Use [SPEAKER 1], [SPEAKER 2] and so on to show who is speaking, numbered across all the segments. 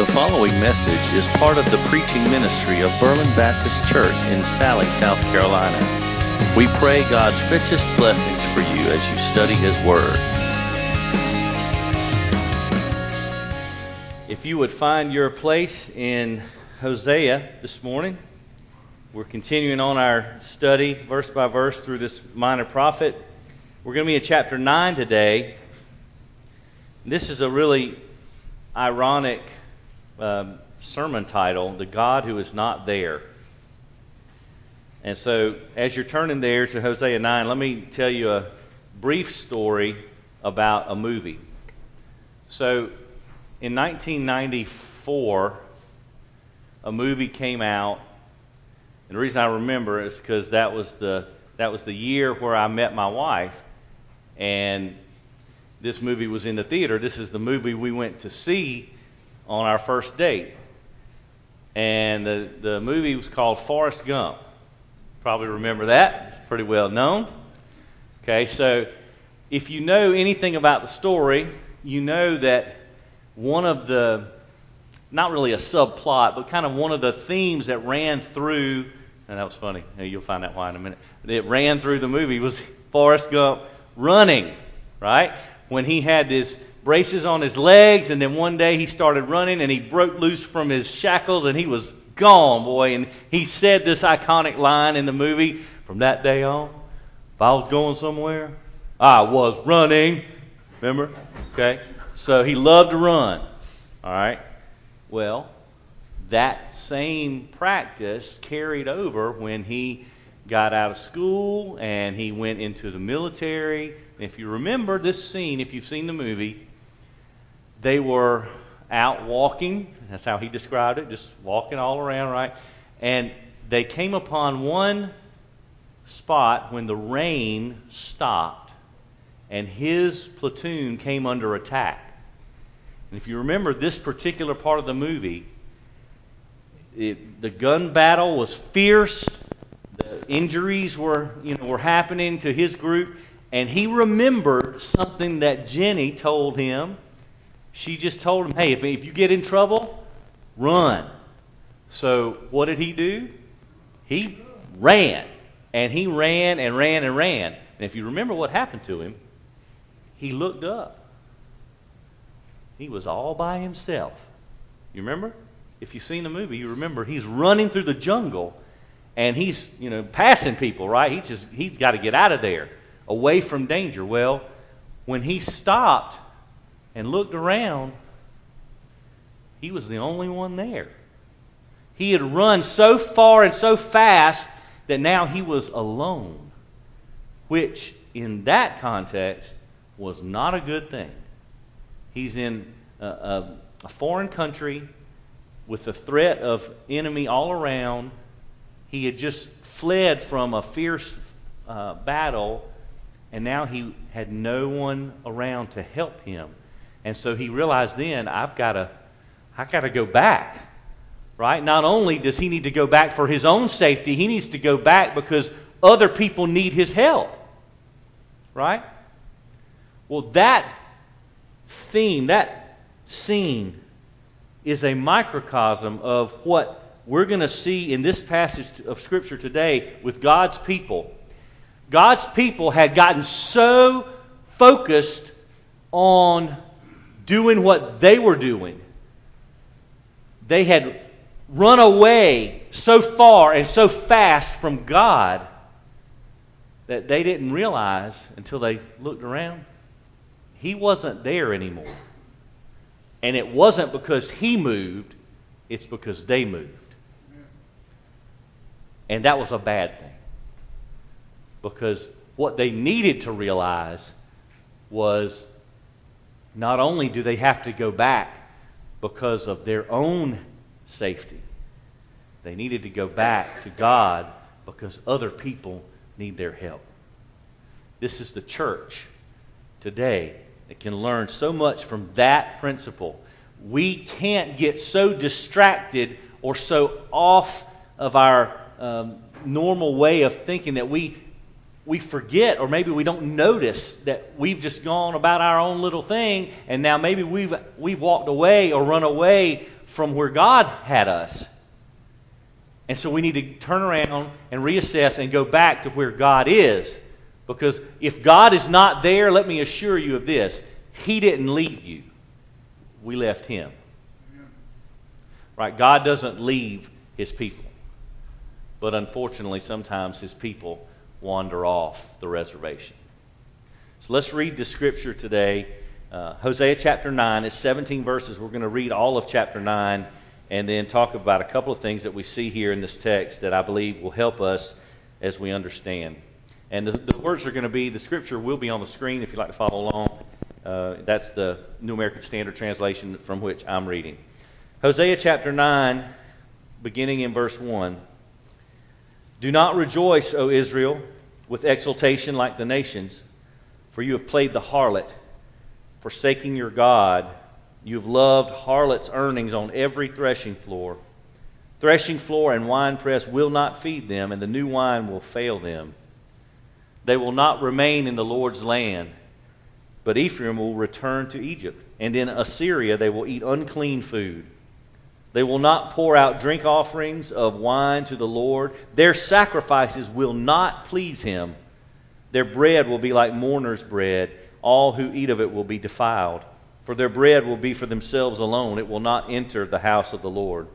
[SPEAKER 1] The following message is part of the preaching ministry of Berlin Baptist Church in Salley, South Carolina. We pray God's richest blessings for you as you study His Word. If you would find your place in Hosea this morning, we're continuing on our study verse by verse through this minor prophet. We're going to be in chapter 9 today. This is a really ironic um, sermon title, The God Who Is Not There. And so, as you're turning there to Hosea 9, let me tell you a brief story about a movie. So, in 1994, a movie came out. And the reason I remember is because that was the that was the year where I met my wife, and this movie was in the theater. This is the movie we went to see on our first date. And the, the movie was called Forrest Gump. Probably remember that. It's pretty well known. Okay, so if you know anything about the story, you know that one of the, not really a subplot, but kind of one of the themes that ran through, and that was funny. You'll find out why in a minute. It ran through the movie was Forrest Gump running, right? When he had this braces on his legs, and then one day he started running and he broke loose from his shackles and he was gone, boy. And he said this iconic line in the movie from that day on if I was going somewhere, I was running. Remember? Okay? So he loved to run. All right? Well, that same practice carried over when he got out of school and he went into the military. If you remember this scene, if you've seen the movie, they were out walking. That's how he described it, just walking all around, right? And they came upon one spot when the rain stopped and his platoon came under attack. And if you remember this particular part of the movie, it, the gun battle was fierce. The injuries were, you know, were happening to his group, and he remembered something that Jenny told him she just told him, hey, if, if you get in trouble, run. So what did he do? He ran. And he ran and ran and ran. And if you remember what happened to him, he looked up. He was all by himself. You remember? If you've seen the movie, you remember he's running through the jungle and he's, you know, passing people, right? He's just he's got to get out of there, away from danger. Well, when he stopped and looked around, he was the only one there. He had run so far and so fast that now he was alone, which in that context was not a good thing. He's in a, a, a foreign country with the threat of enemy all around. He had just fled from a fierce uh, battle, and now he had no one around to help him. And so he realized then, I've got to, I've got to go back. Right? Not only does he need to go back for his own safety, he needs to go back because other people need his help. Right? Well, that theme, that scene, is a microcosm of what we're going to see in this passage of Scripture today with God's people. God's people had gotten so focused on doing what they were doing. They had run away so far and so fast from God that they didn't realize until they looked around, He wasn't there anymore. And it wasn't because He moved, it's because they moved. And that was a bad thing. Because what they needed to realize was not only do they have to go back because of their own safety, they needed to go back to God because other people need their help. This is the church today that can learn so much from that principle. We can't get so distracted or so off of our um, normal way of thinking that we we forget or maybe we don't notice that we've just gone about our own little thing and now maybe we've, we've walked away or run away from where God had us. And so we need to turn around and reassess and go back to where God is. Because if God is not there, let me assure you of this He didn't leave you, we left Him. Right? God doesn't leave His people. But unfortunately, sometimes His people wander off the reservation. So let's read the scripture today. Uh, Hosea chapter 9 is 17 verses. We're going to read all of chapter 9 and then talk about a couple of things that we see here in this text that I believe will help us as we understand. And the, the words are going to be, the scripture will be on the screen if you'd like to follow along. Uh, that's the New American Standard Translation from which I'm reading. Hosea chapter 9, beginning in verse 1. Do not rejoice, O Israel, with exultation like the nations, for you have played the harlot, forsaking your God. You have loved harlot's earnings on every threshing floor. Threshing floor and winepress will not feed them, and the new wine will fail them. They will not remain in the Lord's land, but Ephraim will return to Egypt, and in Assyria they will eat unclean food. They will not pour out drink offerings of wine to the Lord. Their sacrifices will not please him. Their bread will be like mourner's bread. All who eat of it will be defiled. For their bread will be for themselves alone. It will not enter the house of the Lord.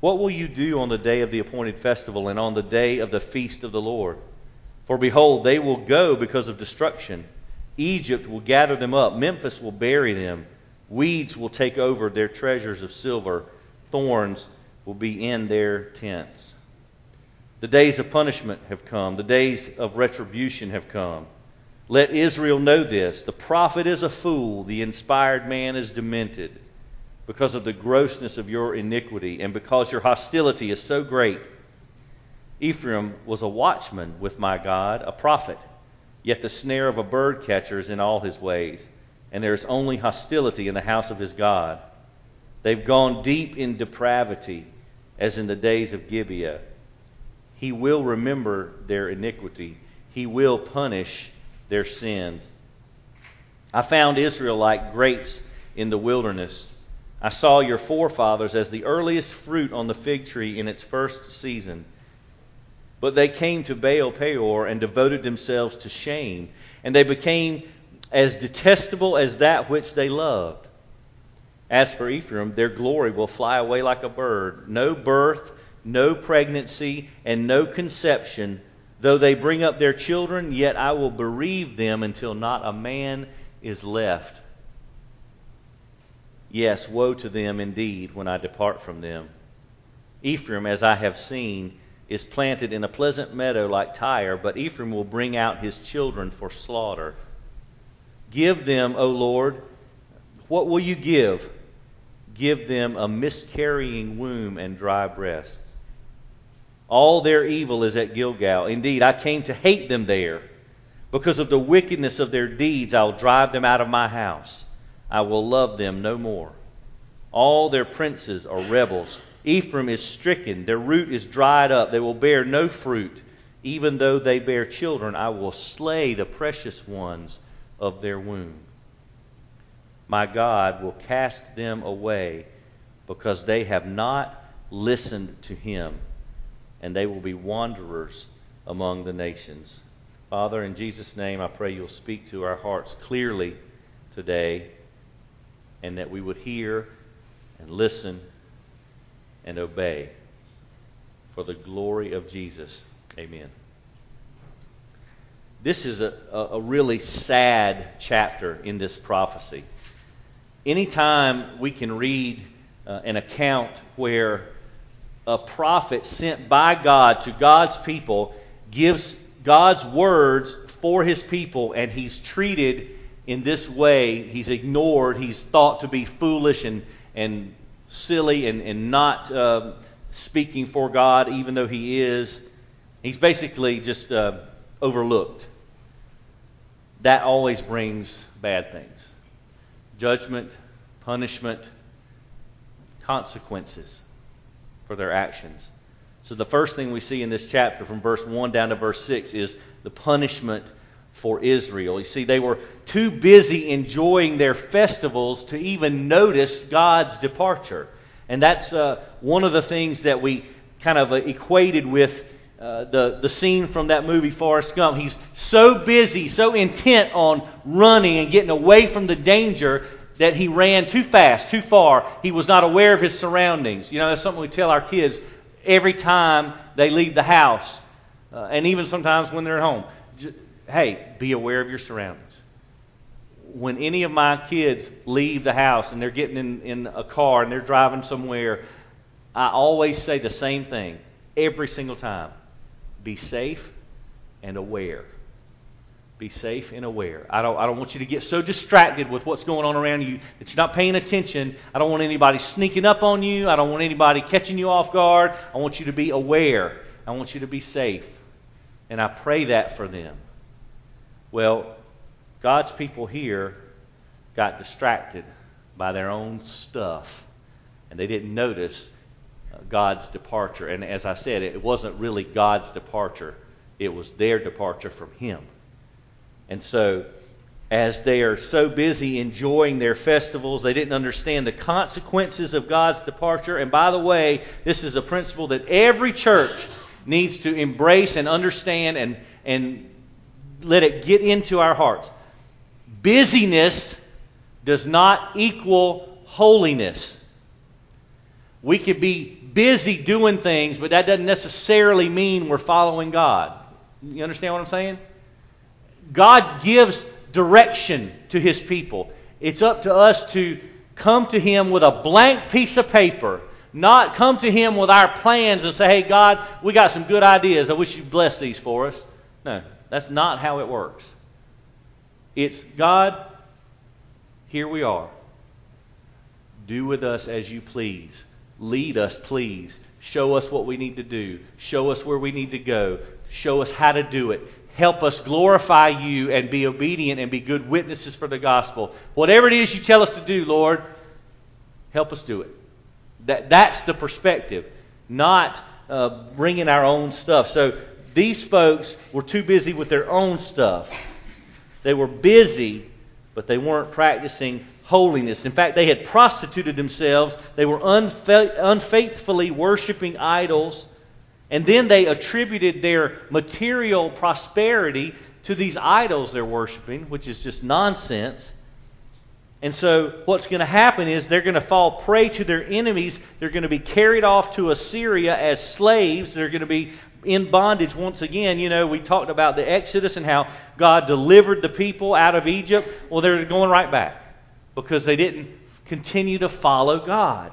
[SPEAKER 1] What will you do on the day of the appointed festival and on the day of the feast of the Lord? For behold, they will go because of destruction. Egypt will gather them up. Memphis will bury them. Weeds will take over their treasures of silver, thorns will be in their tents. The days of punishment have come, the days of retribution have come. Let Israel know this the prophet is a fool, the inspired man is demented, because of the grossness of your iniquity, and because your hostility is so great. Ephraim was a watchman with my God, a prophet, yet the snare of a bird catcher is in all his ways and there is only hostility in the house of his God. They've gone deep in depravity, as in the days of Gibeah. He will remember their iniquity, he will punish their sins. I found Israel like grapes in the wilderness. I saw your forefathers as the earliest fruit on the fig tree in its first season. But they came to Baal Peor and devoted themselves to shame, and they became as detestable as that which they loved. As for Ephraim, their glory will fly away like a bird. No birth, no pregnancy, and no conception. Though they bring up their children, yet I will bereave them until not a man is left. Yes, woe to them indeed when I depart from them. Ephraim, as I have seen, is planted in a pleasant meadow like Tyre, but Ephraim will bring out his children for slaughter. Give them, O Lord, what will you give? Give them a miscarrying womb and dry breasts. All their evil is at Gilgal. Indeed, I came to hate them there. Because of the wickedness of their deeds, I'll drive them out of my house. I will love them no more. All their princes are rebels. Ephraim is stricken, their root is dried up. They will bear no fruit. Even though they bear children, I will slay the precious ones of their womb. My God will cast them away because they have not listened to him, and they will be wanderers among the nations. Father, in Jesus' name, I pray you'll speak to our hearts clearly today, and that we would hear and listen and obey for the glory of Jesus. Amen. This is a, a really sad chapter in this prophecy. Anytime we can read uh, an account where a prophet sent by God to God's people gives God's words for his people and he's treated in this way, he's ignored, he's thought to be foolish and, and silly and, and not uh, speaking for God, even though he is. He's basically just uh, overlooked that always brings bad things judgment, punishment, consequences for their actions. So, the first thing we see in this chapter from verse 1 down to verse 6 is the punishment for Israel. You see, they were too busy enjoying their festivals to even notice God's departure. And that's uh, one of the things that we kind of equated with uh, the, the scene from that movie, Forrest Gump. He's so busy, so intent on running and getting away from the danger that he ran too fast, too far. He was not aware of his surroundings. You know, that's something we tell our kids every time they leave the house, uh, and even sometimes when they're at home. Hey, be aware of your surroundings. When any of my kids leave the house and they're getting in, in a car and they're driving somewhere, I always say the same thing every single time be safe and aware. Be safe and aware. I don't, I don't want you to get so distracted with what's going on around you that you're not paying attention. I don't want anybody sneaking up on you. I don't want anybody catching you off guard. I want you to be aware. I want you to be safe. And I pray that for them. Well, God's people here got distracted by their own stuff, and they didn't notice God's departure. And as I said, it wasn't really God's departure, it was their departure from Him. And so, as they are so busy enjoying their festivals, they didn't understand the consequences of God's departure. And by the way, this is a principle that every church needs to embrace and understand and, and let it get into our hearts. Busyness does not equal holiness. We could be busy doing things, but that doesn't necessarily mean we're following God. You understand what I'm saying? God gives direction to His people. It's up to us to come to Him with a blank piece of paper, not come to Him with our plans and say, hey, God, we got some good ideas. I wish you'd bless these for us. No, that's not how it works. It's God, here we are. Do with us as you please. Lead us, please. Show us what we need to do. Show us where we need to go. Show us how to do it. Help us glorify you and be obedient and be good witnesses for the gospel. Whatever it is you tell us to do, Lord, help us do it. That, that's the perspective, not uh, bringing our own stuff. So these folks were too busy with their own stuff. They were busy, but they weren't practicing holiness. In fact, they had prostituted themselves. They were unfa- unfaithfully worshiping idols. And then they attributed their material prosperity to these idols they're worshiping, which is just nonsense. And so, what's going to happen is they're going to fall prey to their enemies. They're going to be carried off to Assyria as slaves. They're going to be in bondage once again. You know, we talked about the Exodus and how God delivered the people out of Egypt. Well, they're going right back because they didn't continue to follow God.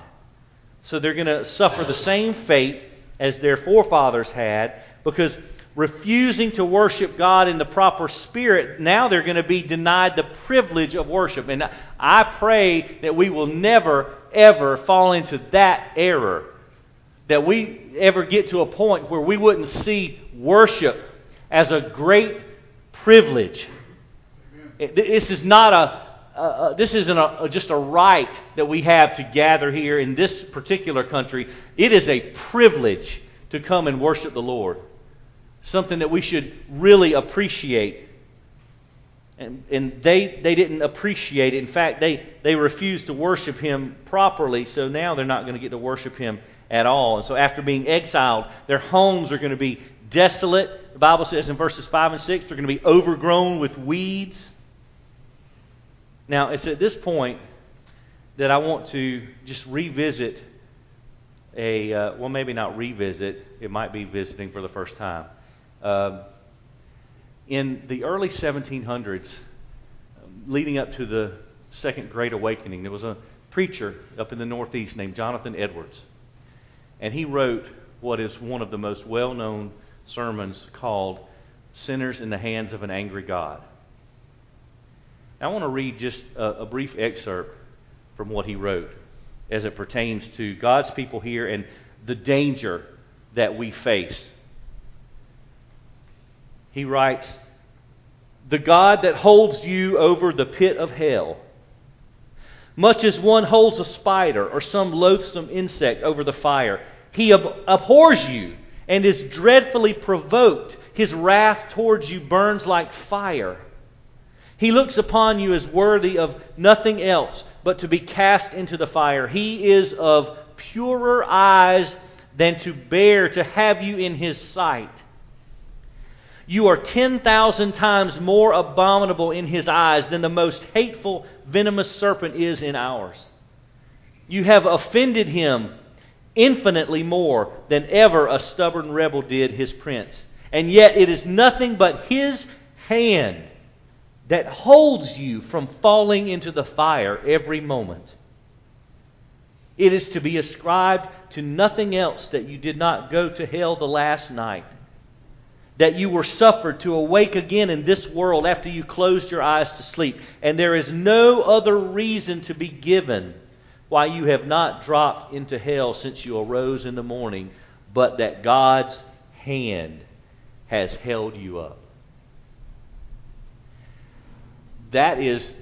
[SPEAKER 1] So they're going to suffer the same fate as their forefathers had because refusing to worship God in the proper spirit, now they're going to be denied the privilege of worship. And I pray that we will never, ever fall into that error. That we ever get to a point where we wouldn't see worship as a great privilege. This is not a, uh, uh, this isn't a, just a right that we have to gather here in this particular country. It is a privilege to come and worship the Lord. Something that we should really appreciate. And, and they, they didn't appreciate it. In fact, they, they refused to worship Him properly, so now they're not going to get to worship Him at all. And so, after being exiled, their homes are going to be desolate. The Bible says in verses 5 and 6 they're going to be overgrown with weeds. Now, it's at this point that I want to just revisit a, uh, well, maybe not revisit, it might be visiting for the first time. Uh, in the early 1700s, leading up to the Second Great Awakening, there was a preacher up in the Northeast named Jonathan Edwards. And he wrote what is one of the most well known sermons called Sinners in the Hands of an Angry God. I want to read just a, a brief excerpt from what he wrote as it pertains to God's people here and the danger that we face. He writes, The God that holds you over the pit of hell, much as one holds a spider or some loathsome insect over the fire, he ab- abhors you and is dreadfully provoked. His wrath towards you burns like fire. He looks upon you as worthy of nothing else but to be cast into the fire. He is of purer eyes than to bear to have you in his sight. You are 10,000 times more abominable in his eyes than the most hateful, venomous serpent is in ours. You have offended him infinitely more than ever a stubborn rebel did his prince. And yet it is nothing but his hand that holds you from falling into the fire every moment. It is to be ascribed to nothing else that you did not go to hell the last night, that you were suffered to awake again in this world after you closed your eyes to sleep. And there is no other reason to be given why you have not dropped into hell since you arose in the morning, but that God's hand has held you up. That is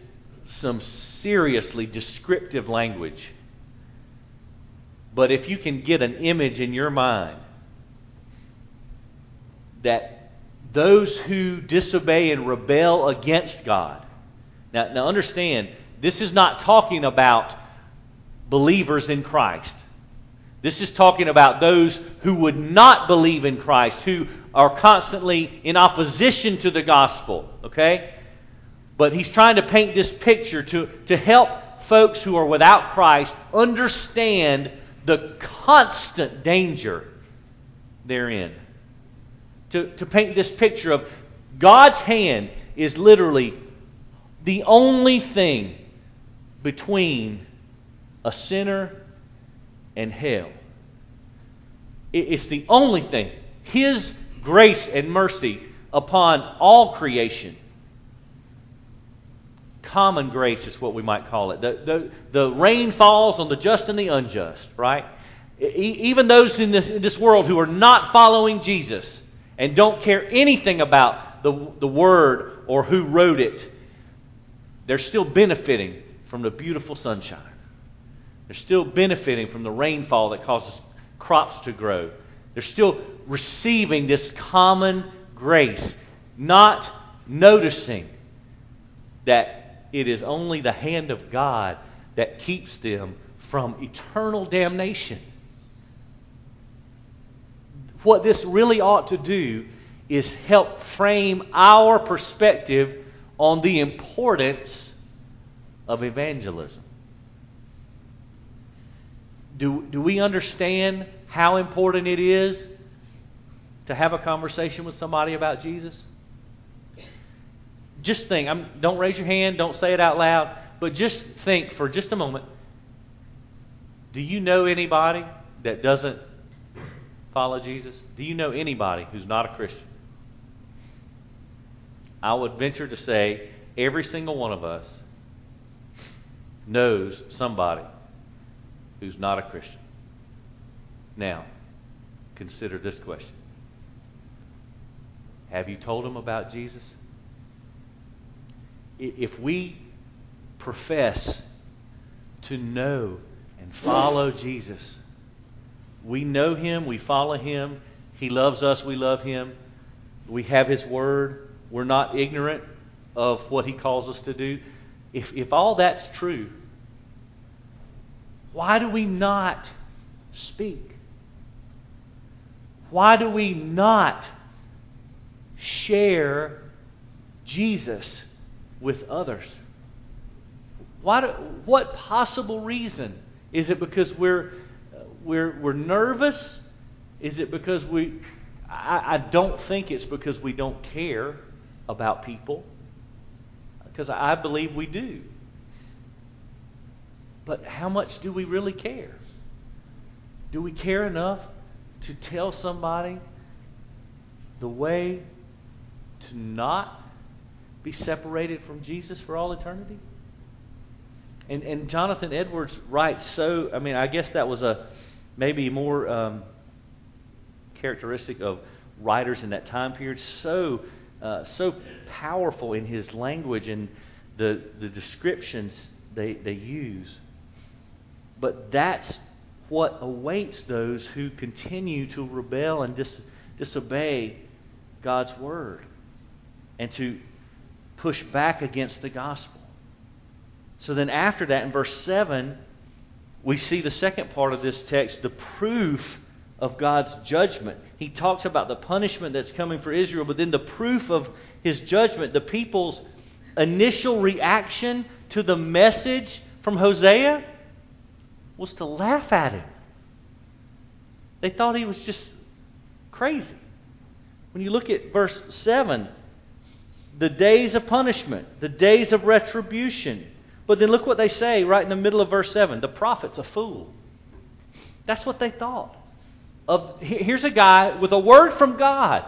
[SPEAKER 1] some seriously descriptive language. But if you can get an image in your mind that those who disobey and rebel against God, now, now understand, this is not talking about believers in Christ. This is talking about those who would not believe in Christ, who are constantly in opposition to the gospel, okay? But he's trying to paint this picture to, to help folks who are without Christ understand the constant danger therein. To, to paint this picture of God's hand is literally the only thing between a sinner and hell. It's the only thing. His grace and mercy upon all creation common grace is what we might call it. The, the, the rain falls on the just and the unjust, right? even those in this, in this world who are not following Jesus and don't care anything about the, the Word or who wrote it, they're still benefiting from the beautiful sunshine. They're still benefiting from the rainfall that causes crops to grow. They're still receiving this common grace, not noticing that it is only the hand of God that keeps them from eternal damnation. What this really ought to do is help frame our perspective on the importance of evangelism. Do, do we understand how important it is to have a conversation with somebody about Jesus? Just think. I'm, don't raise your hand, don't say it out loud, but just think for just a moment. Do you know anybody that doesn't follow Jesus? Do you know anybody who's not a Christian? I would venture to say every single one of us knows somebody who's not a Christian. Now, consider this question Have you told them about Jesus? If we profess to know and follow Jesus, we know Him, we follow Him, He loves us, we love Him, we have His Word, we're not ignorant of what He calls us to do. If, if all that's true, why do we not speak? Why do we not share Jesus with others. Why do, what possible reason? Is it because we're, we're, we're nervous? Is it because we. I, I don't think it's because we don't care about people, because I believe we do. But how much do we really care? Do we care enough to tell somebody the way to not be separated from Jesus for all eternity? And, and Jonathan Edwards writes so, I mean, I guess that was a maybe more um, characteristic of writers in that time period, so, uh, so powerful in his language and the, the descriptions they, they use. But that's what awaits those who continue to rebel and dis, disobey God's word and to push back against the gospel. So then, after that, in verse 7, we see the second part of this text, the proof of God's judgment. He talks about the punishment that's coming for Israel, but then the proof of his judgment, the people's initial reaction to the message from Hosea was to laugh at him. They thought he was just crazy. When you look at verse 7, the days of punishment, the days of retribution. But then look what they say right in the middle of verse 7 the prophet's a fool. That's what they thought. Of, here's a guy with a word from God,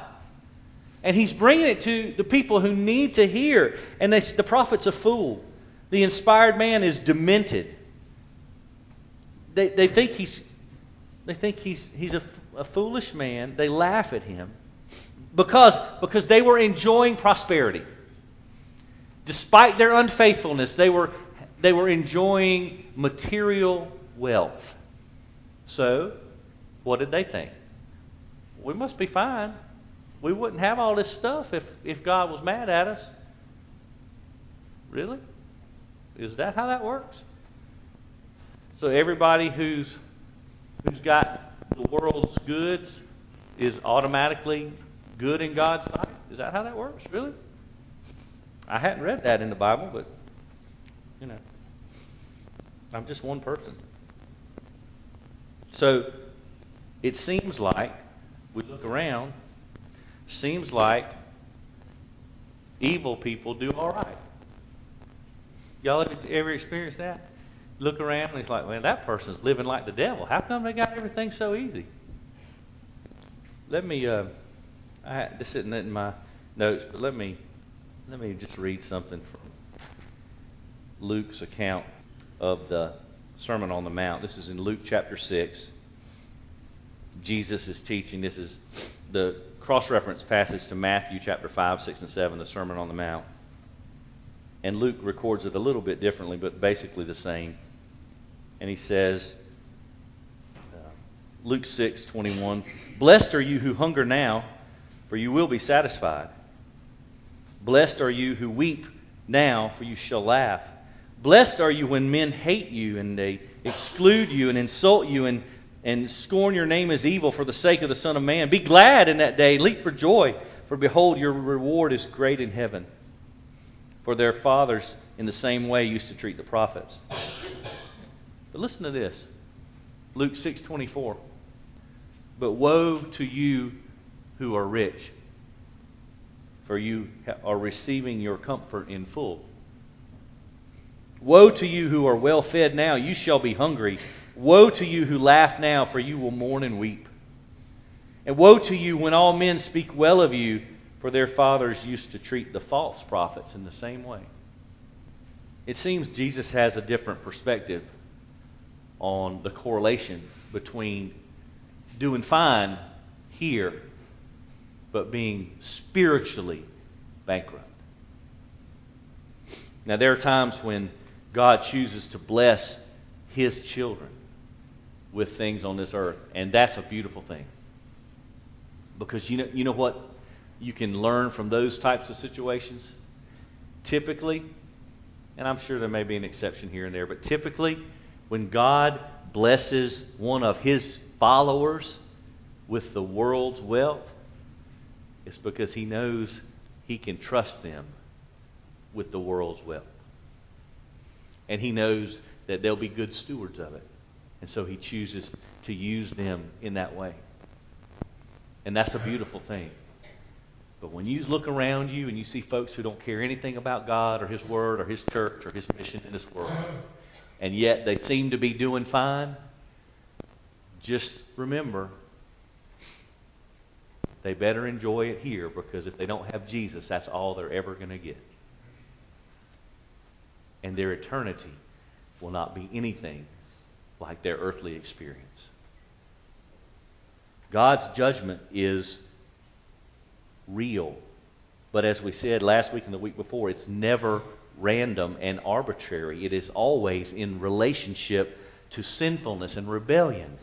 [SPEAKER 1] and he's bringing it to the people who need to hear. And they, the prophet's a fool. The inspired man is demented. They, they think he's, they think he's, he's a, a foolish man. They laugh at him. Because, because they were enjoying prosperity. Despite their unfaithfulness, they were, they were enjoying material wealth. So, what did they think? We must be fine. We wouldn't have all this stuff if, if God was mad at us. Really? Is that how that works? So everybody who's who's got the world's goods is automatically good in God's sight? Is that how that works? Really? I hadn't read that in the Bible, but, you know, I'm just one person. So it seems like, we look around, seems like evil people do all right. Y'all ever experienced that? Look around and it's like, man, that person's living like the devil. How come they got everything so easy? Let me uh, I, this isn't in my notes, but let me let me just read something from Luke's account of the Sermon on the Mount. This is in Luke chapter six. Jesus is teaching. This is the cross-reference passage to Matthew chapter five, six, and seven, the Sermon on the Mount. And Luke records it a little bit differently, but basically the same. And he says, Luke six twenty-one, "Blessed are you who hunger now." for you will be satisfied. Blessed are you who weep now, for you shall laugh. Blessed are you when men hate you and they exclude you and insult you and, and scorn your name as evil for the sake of the Son of Man. Be glad in that day, leap for joy, for behold, your reward is great in heaven. For their fathers, in the same way, used to treat the prophets. But listen to this Luke 6:24. But woe to you who are rich, for you are receiving your comfort in full. Woe to you who are well fed now, you shall be hungry. Woe to you who laugh now, for you will mourn and weep. And woe to you when all men speak well of you, for their fathers used to treat the false prophets in the same way. It seems Jesus has a different perspective on the correlation between doing fine here but being spiritually bankrupt. Now, there are times when God chooses to bless His children with things on this earth, and that's a beautiful thing. Because you know, you know what you can learn from those types of situations? Typically, and I'm sure there may be an exception here and there, but typically, when God blesses one of His followers with the world's wealth, it's because he knows he can trust them with the world's wealth. And he knows that they'll be good stewards of it. And so he chooses to use them in that way. And that's a beautiful thing. But when you look around you and you see folks who don't care anything about God or His Word or His church or His mission in this world, and yet they seem to be doing fine, just remember they better enjoy it here because if they don't have Jesus, that's all they're ever going to get. And their eternity will not be anything like their earthly experience. God's judgment is real. But as we said last week and the week before, it's never random and arbitrary. It is always in relationship to sinfulness and rebellion.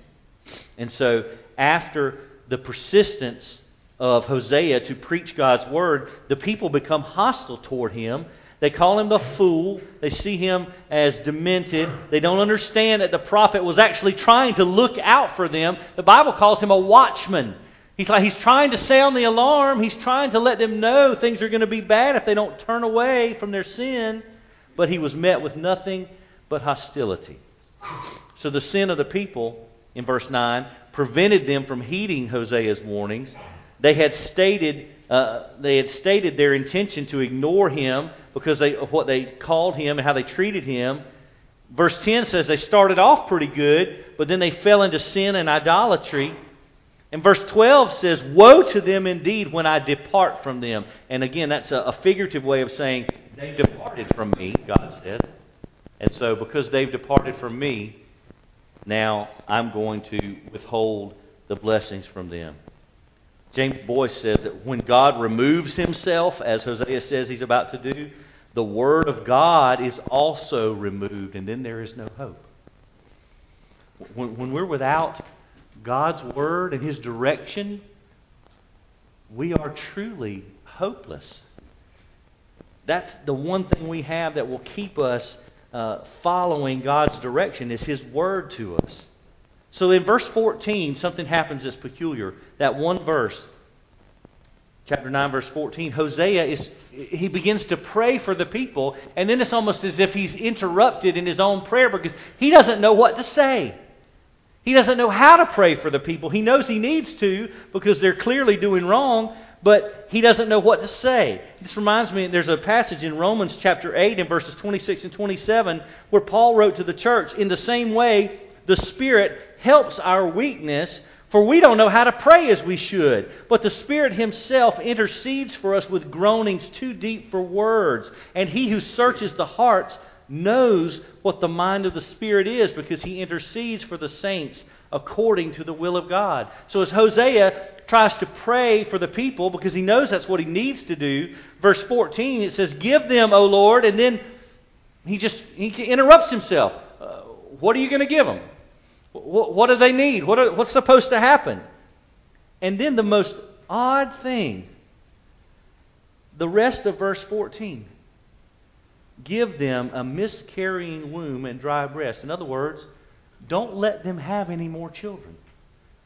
[SPEAKER 1] And so, after the persistence of Hosea to preach God's word, the people become hostile toward him. They call him the fool. They see him as demented. They don't understand that the prophet was actually trying to look out for them. The Bible calls him a watchman. He's like he's trying to sound the alarm. He's trying to let them know things are going to be bad if they don't turn away from their sin. But he was met with nothing but hostility. So the sin of the people in verse 9 prevented them from heeding Hosea's warnings. They had stated uh, they had stated their intention to ignore him because they, of what they called him and how they treated him. Verse 10 says they started off pretty good, but then they fell into sin and idolatry. And verse 12 says, Woe to them indeed when I depart from them. And again, that's a, a figurative way of saying, They departed from me, God said. And so, because they've departed from me, now I'm going to withhold the blessings from them. James Boice says that when God removes himself, as Hosea says he's about to do, the Word of God is also removed, and then there is no hope. When, when we're without God's Word and His direction, we are truly hopeless. That's the one thing we have that will keep us uh, following God's direction is His Word to us. So in verse 14, something happens that's peculiar. That one verse, chapter 9, verse 14, Hosea is he begins to pray for the people, and then it's almost as if he's interrupted in his own prayer because he doesn't know what to say. He doesn't know how to pray for the people. He knows he needs to because they're clearly doing wrong, but he doesn't know what to say. This reminds me, there's a passage in Romans chapter 8 and verses 26 and 27 where Paul wrote to the church, In the same way, the Spirit helps our weakness, for we don't know how to pray as we should. But the Spirit Himself intercedes for us with groanings too deep for words. And He who searches the hearts knows what the mind of the Spirit is because He intercedes for the saints according to the will of God. So as Hosea tries to pray for the people because he knows that's what he needs to do, verse 14 it says, "Give them, O Lord," and then he just he interrupts himself. Uh, what are you going to give them? What, what do they need? What are, what's supposed to happen? And then the most odd thing, the rest of verse 14. Give them a miscarrying womb and dry breast. In other words, don't let them have any more children.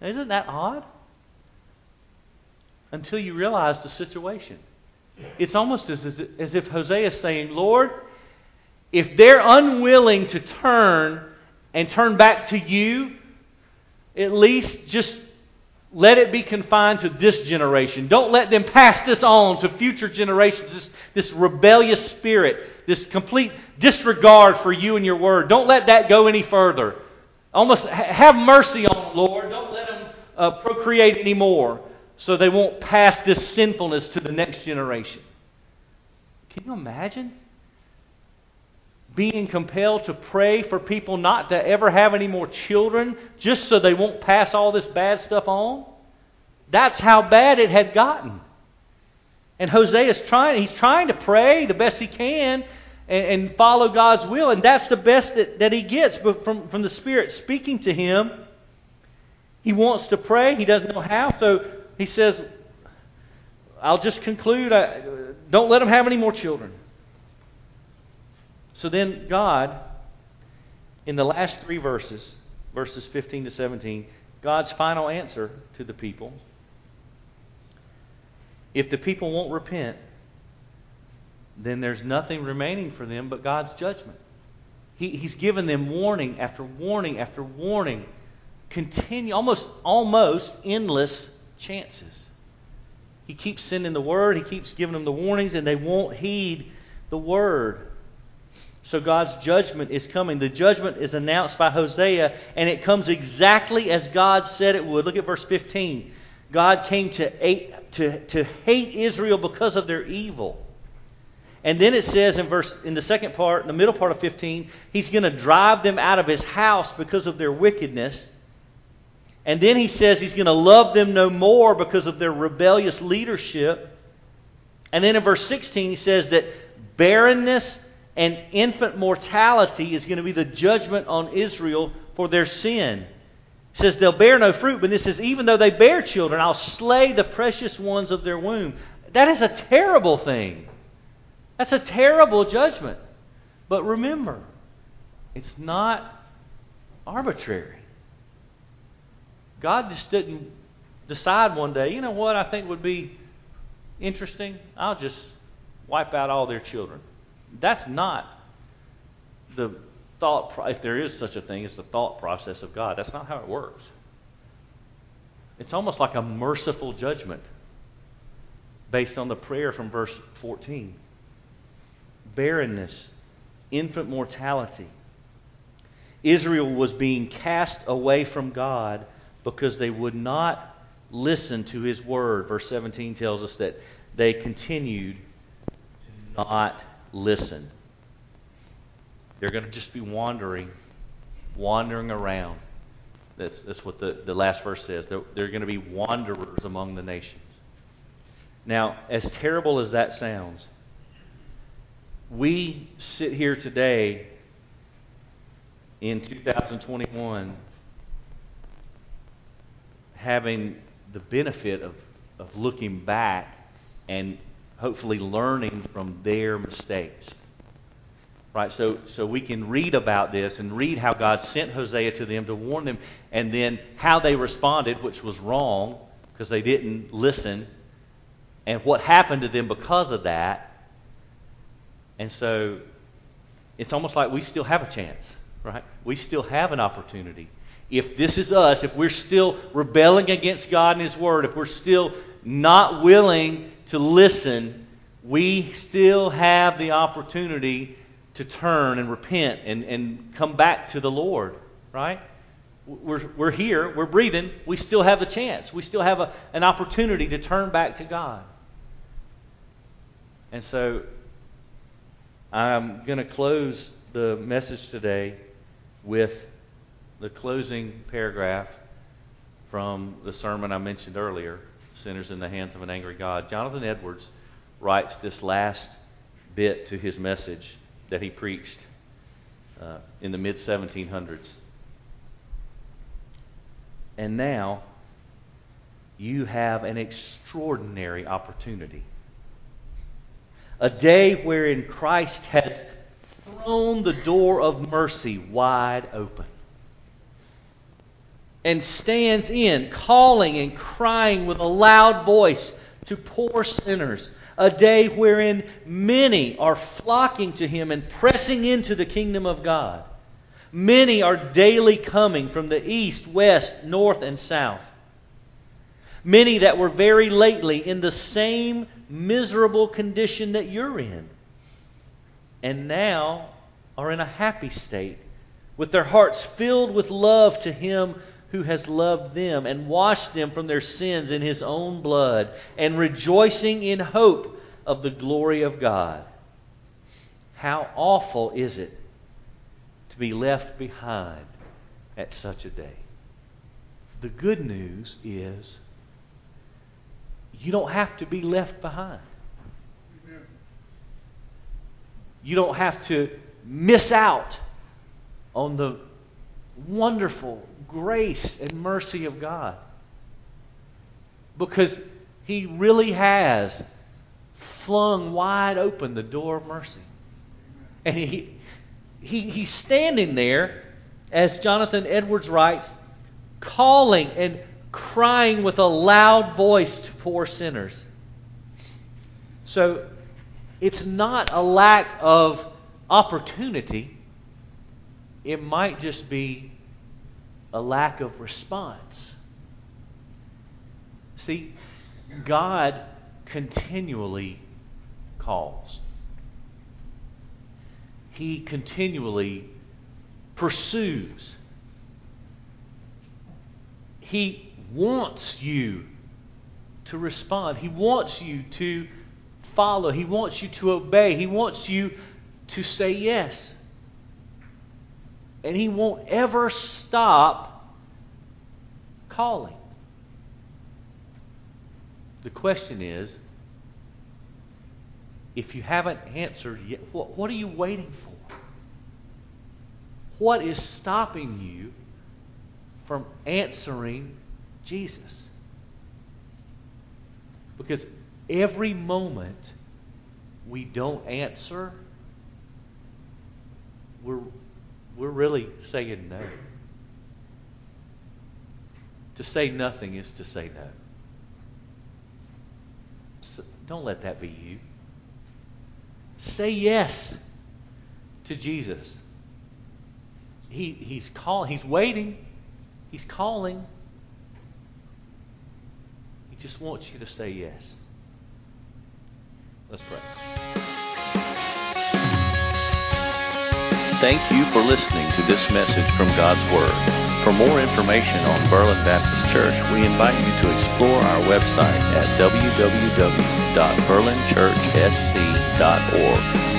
[SPEAKER 1] Now, isn't that odd? Until you realize the situation. It's almost as, as if Hosea is saying, Lord, if they're unwilling to turn and turn back to you, at least just let it be confined to this generation. Don't let them pass this on to future generations, this, this rebellious spirit, this complete disregard for you and your word. Don't let that go any further. Almost have mercy on them, Lord. Don't let them uh, procreate anymore so they won't pass this sinfulness to the next generation. Can you imagine? being compelled to pray for people not to ever have any more children just so they won't pass all this bad stuff on? That's how bad it had gotten. And Hosea is trying, he's trying to pray the best he can and, and follow God's will, and that's the best that, that he gets from, from the Spirit speaking to him. He wants to pray, he doesn't know how, so he says, I'll just conclude, I, don't let them have any more children. So then, God, in the last three verses, verses 15 to 17, God's final answer to the people if the people won't repent, then there's nothing remaining for them but God's judgment. He, he's given them warning after warning after warning, continue almost almost endless chances. He keeps sending the word, he keeps giving them the warnings, and they won't heed the word. So God's judgment is coming. The judgment is announced by Hosea, and it comes exactly as God said it would. Look at verse 15. God came to to, to hate Israel because of their evil. And then it says in verse in the second part, the middle part of 15, he's going to drive them out of his house because of their wickedness. And then he says he's going to love them no more because of their rebellious leadership. And then in verse 16 he says that barrenness and infant mortality is going to be the judgment on Israel for their sin. It says they'll bear no fruit, but this says even though they bear children, I'll slay the precious ones of their womb. That is a terrible thing. That's a terrible judgment. But remember, it's not arbitrary. God just didn't decide one day, you know what I think would be interesting? I'll just wipe out all their children. That's not the thought, if there is such a thing as the thought process of God. That's not how it works. It's almost like a merciful judgment based on the prayer from verse 14 barrenness, infant mortality. Israel was being cast away from God because they would not listen to his word. Verse 17 tells us that they continued to not listen. They're going to just be wandering, wandering around. That's, that's what the, the last verse says. They're, they're going to be wanderers among the nations. Now, as terrible as that sounds, we sit here today in 2021 having the benefit of, of looking back and hopefully learning from their mistakes. Right? So, so we can read about this and read how God sent Hosea to them to warn them, and then how they responded, which was wrong because they didn't listen, and what happened to them because of that. And so it's almost like we still have a chance, right? We still have an opportunity. If this is us, if we're still rebelling against God and His Word, if we're still not willing to listen, we still have the opportunity to turn and repent and, and come back to the Lord, right? We're, we're here, we're breathing, we still have a chance. We still have a, an opportunity to turn back to God. And so I'm going to close the message today with the closing paragraph from the sermon I mentioned earlier Sinners in the Hands of an Angry God. Jonathan Edwards writes this last bit to his message that he preached uh, in the mid 1700s. And now you have an extraordinary opportunity. A day wherein Christ has thrown the door of mercy wide open and stands in, calling and crying with a loud voice to poor sinners a day wherein many are flocking to him and pressing into the kingdom of God. Many are daily coming from the east, west, north, and south. Many that were very lately in the same miserable condition that you're in, and now are in a happy state, with their hearts filled with love to Him who has loved them and washed them from their sins in his own blood, and rejoicing in hope of the glory of God. How awful is it to be left behind at such a day? The good news is you don't have to be left behind. You don't have to miss out on the wonderful grace and mercy of God. Because He really has flung wide open the door of mercy. And he, he, he's standing there, as Jonathan Edwards writes, calling and crying with a loud voice poor sinners. So it's not a lack of opportunity it might just be a lack of response. See, God continually calls. He continually pursues. He wants you to respond. He wants you to follow. He wants you to obey. He wants you to say yes and He won't ever stop calling. The question is if you haven't answered yet, what, what are you waiting for? What is stopping you from answering Jesus? Because every moment
[SPEAKER 2] we don't answer, we're, we're really saying no. To say nothing is to say no. So don't let that be you. Say yes to Jesus. He, he's calling. He's waiting. He's calling. Just wants you to say yes. Let's pray.
[SPEAKER 3] Thank you for listening to this message from God's Word. For more information on Berlin Baptist Church, we invite you to explore our website at www.berlinchurchsc.org